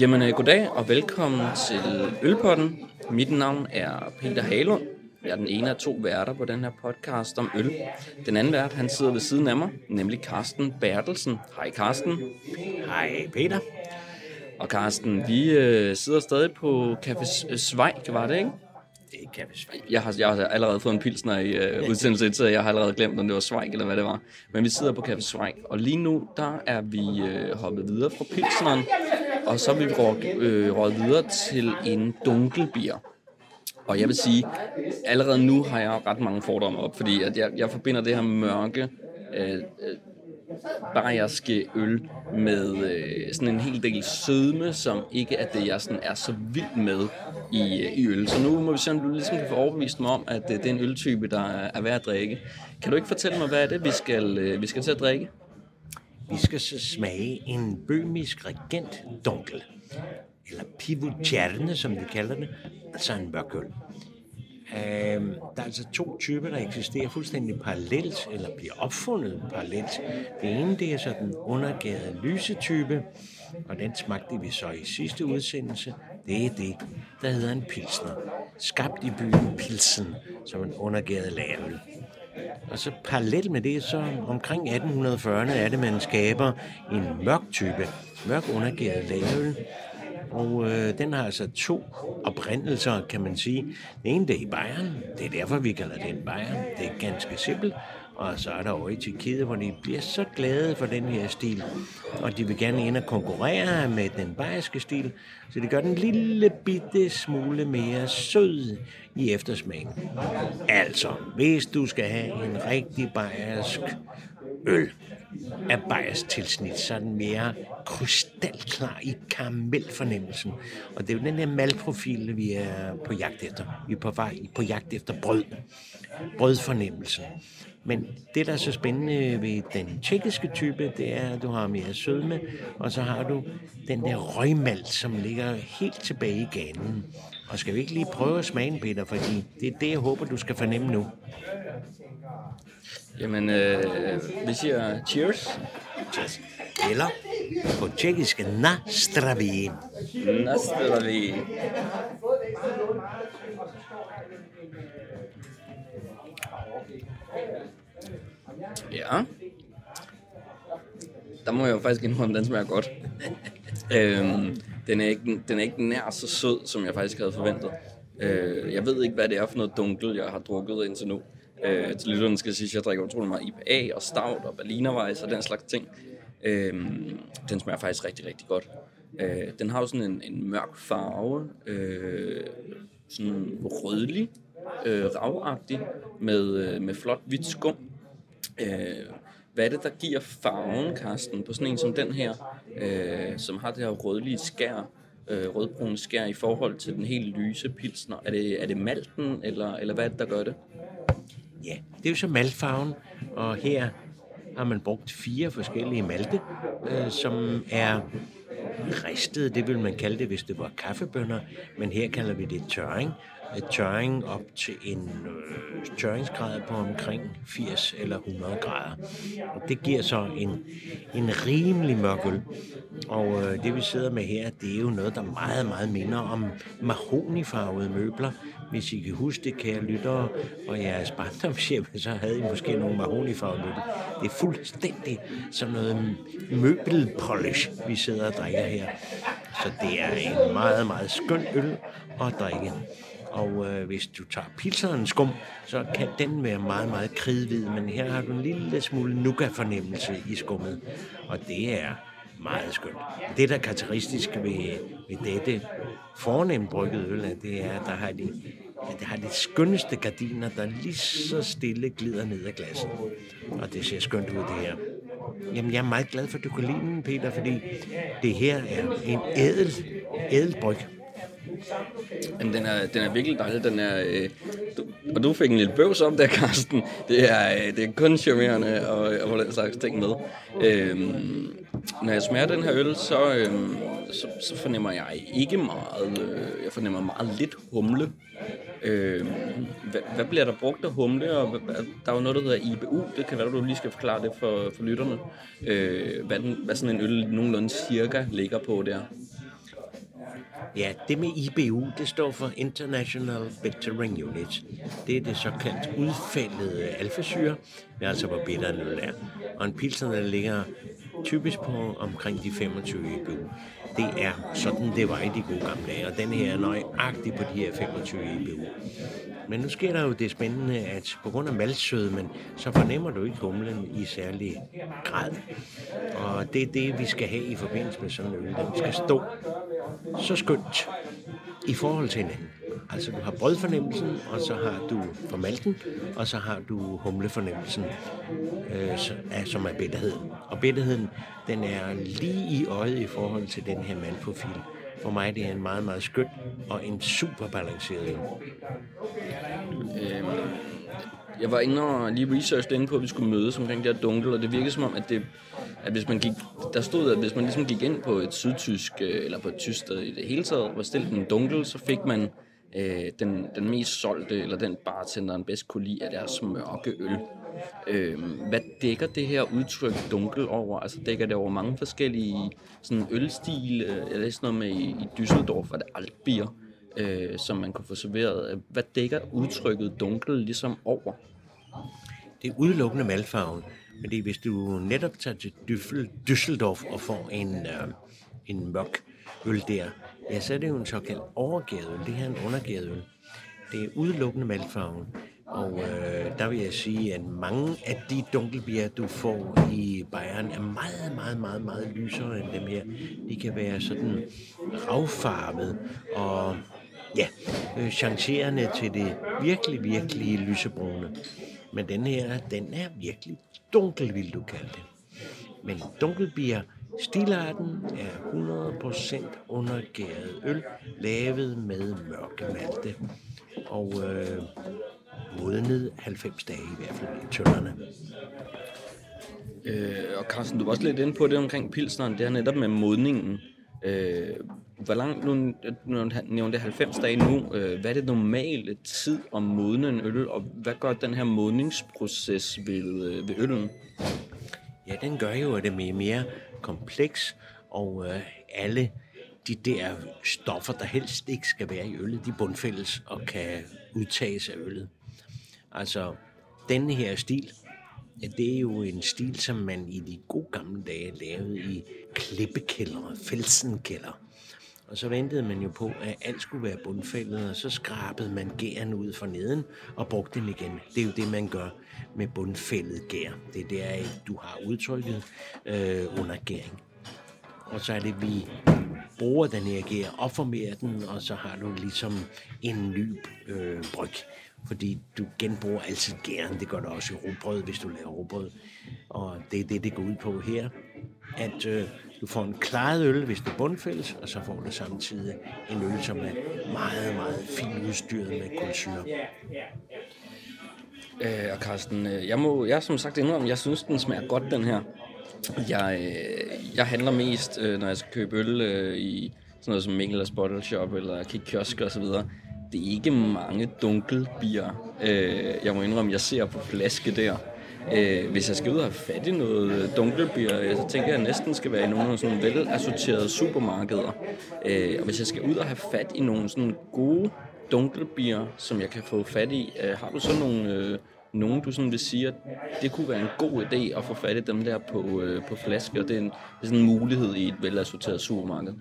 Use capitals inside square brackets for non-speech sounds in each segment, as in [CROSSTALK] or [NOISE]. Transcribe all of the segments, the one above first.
Jamen, øh, goddag og velkommen til Ølpotten. Mit navn er Peter Halund. Jeg er den ene af to værter på den her podcast om øl. Den anden vært, han sidder ved siden af mig, nemlig Carsten Bertelsen. Hej Carsten. Hej Peter. Og Carsten, vi øh, sidder stadig på Café Zweig, var det ikke? Det er Café Sveig. Jeg har, jeg har allerede fået en pilsner i øh, udsendelse, så jeg har allerede glemt, om det var Zweig eller hvad det var. Men vi sidder på Café Zweig, og lige nu, der er vi øh, hoppet videre fra pilsneren, og så er vi råd, øh, råd videre til en dunkelbier. Og jeg vil sige, allerede nu har jeg ret mange fordomme op, fordi at jeg, jeg forbinder det her mørke, øh, øh, bayerske øl med øh, sådan en hel del sødme, som ikke er det, jeg sådan er så vild med i, øh, i øl. Så nu må vi se, om du ligesom kan få overbevist mig om, at øh, det er en øltype, der er, er værd at drikke. Kan du ikke fortælle mig, hvad er det, vi skal, øh, vi skal til at drikke? Vi skal så smage en bøhmisk regent dunkel. Eller pivotjerne, som de kalder det. Altså en mørkøl. Øhm, der er altså to typer, der eksisterer fuldstændig parallelt, eller bliver opfundet parallelt. Det ene, det er så den lyse lysetype, og den smagte vi så i sidste udsendelse. Det er det, der hedder en pilsner. Skabt i byen Pilsen, som en undergæret lagerøl. Og så parallelt med det, så omkring 1840'erne er det, man skaber en mørk type, mørk undergæret lavøl, Og øh, den har altså to oprindelser, kan man sige. Den ene, det er i Bayern. Det er derfor, vi kalder den Bayern. Det er ganske simpelt. Og så er der over i Tyrkiet, hvor de bliver så glade for den her stil. Og de vil gerne ind og konkurrere med den bayerske stil. Så det gør den lille bitte smule mere sød i eftersmagen. Altså, hvis du skal have en rigtig bayersk øl af Bayers tilsnit, så er den mere krystalklar i karamelfornemmelsen. Og det er jo den der malprofil, vi er på jagt efter. Vi er på vej på jagt efter brød. Brødfornemmelsen. Men det, der er så spændende ved den tjekkiske type, det er, at du har mere sødme, og så har du den der røgmalt, som ligger helt tilbage i ganen. Og skal vi ikke lige prøve at smage den, Peter, fordi det er det, jeg håber, du skal fornemme nu. Jamen, øh, vi siger cheers. Cheers. Eller på tjekkisk, na zdraví. Ja. Der må jeg jo faktisk indrømme, den smager godt. [LAUGHS] øhm, den, er ikke, den er ikke nær så sød, som jeg faktisk havde forventet. Øh, jeg ved ikke, hvad det er for noget dunkel, jeg har drukket indtil nu. Øh, til lytterne skal jeg sige, at jeg drikker utrolig meget IPA og stout og berlinervejs og den slags ting. Øh, den smager faktisk rigtig, rigtig godt. Øh, den har jo sådan en, en mørk farve, øh, sådan rødlig, øh, ravagtig, med, øh, med flot hvidt skum. Øh, hvad er det, der giver farven, Karsten, på sådan en som den her, øh, som har det her rødlige skær, øh, rødbrune skær i forhold til den helt lyse pilsner? Er det, er det malten, eller, eller hvad er det, der gør det? Ja, det er jo så maltfarven, og her har man brugt fire forskellige malte, øh, som er ristet, det vil man kalde det, hvis det var kaffebønner, men her kalder vi det tørring. Tørring op til en øh, tørringsgrad på omkring 80 eller 100 grader. Og det giver så en, en rimelig mørk øl. Og øh, det vi sidder med her, det er jo noget, der meget, meget minder om mahonifarvede møbler. Hvis I kan huske det, kære lyttere, og jeres barndomshjem, [LAUGHS] så havde I måske nogle mahonifarvede møbler. Det er fuldstændig sådan noget møbelpolish, vi sidder og drikker her. Så det er en meget, meget skøn øl at drikke. Og øh, hvis du tager pizzaen skum, så kan den være meget, meget kridhvid, men her har du en lille smule nougat-fornemmelse i skummet, og det er meget skønt. Det, der er karakteristisk ved, ved dette fornemt brygget øl, det er, at der har de, at det har de skønneste gardiner, der lige så stille glider ned af glasset. Og det ser skønt ud, det her. Jamen, jeg er meget glad for, at du kan lide den, Peter, fordi det her er en ædel, ædel bryg. Jamen, den er, den er virkelig dejlig. Den er, øh, du, og du fik en lille bøvs om der, [LAUGHS] Karsten. Det er, øh, det er kun charmerende og, og den slags ting med. Øh, når jeg smager den her øl, så, øh, så, så fornemmer jeg ikke meget. Øh, jeg fornemmer meget lidt humle. Øh, hvad, hvad bliver der brugt af humle? Og hvad, der er jo noget, der hedder IBU. Det kan være, du lige skal forklare det for, for lytterne. Øh, hvad, den, hvad sådan en øl nogenlunde cirka ligger på der. Ja, det med IBU, det står for International Bittering Unit. Det er det såkaldt udfældede alfasyre, det er altså hvor bitter øl er. Og en pilsner, der ligger typisk på omkring de 25 IBU. Det er sådan, det var i de gode gamle dage, og den her er nøjagtig på de her 25 IBU. Men nu sker der jo det spændende, at på grund af maltsødmen, så fornemmer du ikke humlen i særlig grad. Og det er det, vi skal have i forbindelse med sådan en øl. Den skal stå så skønt i forhold til hinanden. Altså du har brødfornemmelsen, og så har du formalten, og så har du humlefornemmelsen, øh, som er bitterheden. Og bitterheden, den er lige i øjet i forhold til den her maltprofil. For mig det er en meget, meget skøn og en super balanceret øhm, jeg var inde og lige researchede inde på, at vi skulle mødes omkring det her dunkel, og det virkede som om, at, det, at hvis man gik, der stod, at hvis man ligesom gik ind på et sydtysk, øh, eller på et tysk sted i det hele taget, var stillet en dunkel, så fik man øh, den, den mest solgte, eller den bartenderen bedst kunne lide af deres mørke øl. Øh, hvad dækker det her udtryk dunkel over? Altså dækker det over mange forskellige sådan ølstil, eller sådan noget med i, i Düsseldorf, var det Altbier, øh, som man kunne få serveret. Hvad dækker udtrykket dunkel ligesom over? Det er udelukkende malfarven. Men det er, hvis du netop tager til Düsseldorf og får en, øh, en mørk øl der, ja, så er det jo en såkaldt overgæret øl. Det her er en undergæret øl. Det er udelukkende malfarven. Og øh, der vil jeg sige, at mange af de dunkelbier, du får i Bayern, er meget, meget, meget, meget lysere end dem her. De kan være sådan ravfarvet og ja, øh, chancerende til det virkelig, virkelig lysebrune. Men den her, den er virkelig dunkel, vil du kalde det. Men dunkelbier, stilarten er 100% undergæret øl, lavet med mørke malte. Og øh, modnet 90 dage i hvert fald i tønderne. Øh, og Carsten, du var også lidt inde på det omkring pilsneren, det er netop med modningen. Øh, hvor langt, nu, nu nævnte 90 dage nu, øh, hvad er det normale tid om modne en øl, og hvad gør den her modningsproces ved, øh, ved øllen? Ja, den gør jo, at det er mere kompleks, og øh, alle de der stoffer, der helst ikke skal være i øllet, de bundfældes og kan udtages af øllet. Altså, den her stil, ja, det er jo en stil, som man i de gode gamle dage lavede i klippekælder, felsenkælder. Og så ventede man jo på, at alt skulle være bundfældet, og så skrabede man gæren ud for neden og brugte den igen. Det er jo det, man gør med bundfældet gær. Det er der, du har udtrykket øh, under gæring. Og så er det, vi bruger den her gær, opformerer den, og så har du ligesom en ny øh, bryg fordi du genbruger altid gæren. Det gør du også i råbrød, hvis du laver råbrød. Og det er det, det går ud på her. At øh, du får en klaret øl, hvis det er bundfælles, og så får du samtidig en øl, som er meget, meget fint udstyret med kulsyre. Øh, og Carsten, øh, jeg må jeg som sagt indrømme, jeg synes, den smager godt, den her. Jeg, øh, jeg handler mest, øh, når jeg skal købe øl i sådan noget som Mikkelers Bottle Shop eller Kik Kiosk og så videre det er ikke mange dunkelbier, jeg må indrømme, jeg ser på flaske der. Øh, hvis jeg skal ud og have fat i noget dunkelbier, så tænker jeg, at jeg næsten skal være i nogle sådan velassorterede supermarkeder. Øh, og hvis jeg skal ud og have fat i nogle sådan gode dunkelbier, som jeg kan få fat i, øh, har du så nogle, øh, nogen, du sådan vil sige, at det kunne være en god idé at få fat i dem der på, øh, på flaske, og det er, en, det er sådan en mulighed i et velassorteret supermarked?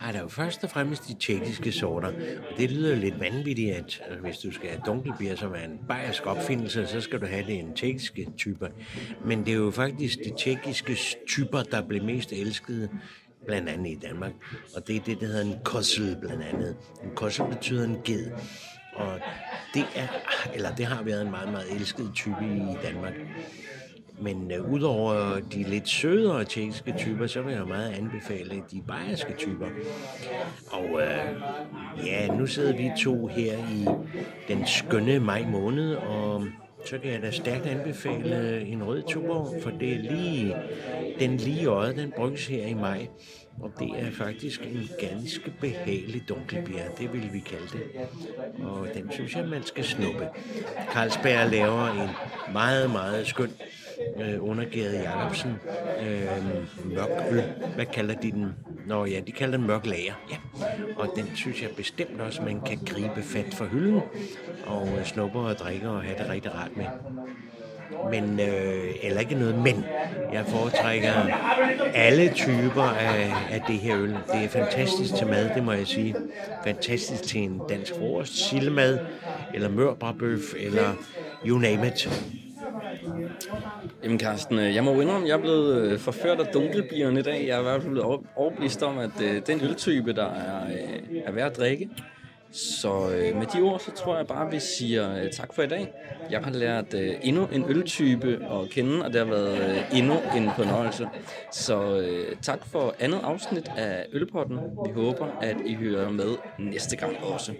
Er der jo først og fremmest de tjekkiske sorter. Og det lyder lidt vanvittigt, at øh, hvis du skal have dunkelbier, som er en bayersk opfindelse, så skal du have det en tjekkiske typer. Men det er jo faktisk de tjekkiske typer, der blev mest elskede blandt andet i Danmark. Og det er det, der hedder en kossel blandt andet. En kossel betyder en ged. Og det er, eller det har været en meget, meget elsket type i Danmark. Men uh, udover de lidt sødere tjekkiske typer, så vil jeg meget anbefale de bayerske typer. Og uh, ja, nu sidder vi to her i den skønne maj måned, og så kan jeg da stærkt anbefale en rød tuborg, for det er lige den lige øje, den brygges her i maj. Og det er faktisk en ganske behagelig dunkelbier, det vil vi kalde det. Og den synes jeg, man skal snuppe. Carlsberg laver en meget, meget skøn øh, undergæret Jacobsen. Øh, mørk øl. Hvad kalder de den? Nå ja, de kalder den mørk lager. Ja. Og den synes jeg bestemt også, man kan gribe fat for hylden og øh, snuppe og drikke og have det rigtig rart med. Men, øh, eller ikke noget men. Jeg foretrækker alle typer af, af det her øl. Det er fantastisk til mad, det må jeg sige. Fantastisk til en dansk frokost, sildemad, eller mørbrabøf, eller you name it. Jamen Carsten, øh, jeg må indrømme, at jeg er blevet øh, forført af dunkelbierne i dag. Jeg er i hvert fald blevet overbevist om, at øh, den øltype, der er, er værd at drikke. Så med de ord, så tror jeg bare, at vi siger tak for i dag. Jeg har lært endnu en øltype at kende, og det har været endnu en fornøjelse. Så tak for andet afsnit af Ølpotten. Vi håber, at I hører med næste gang også.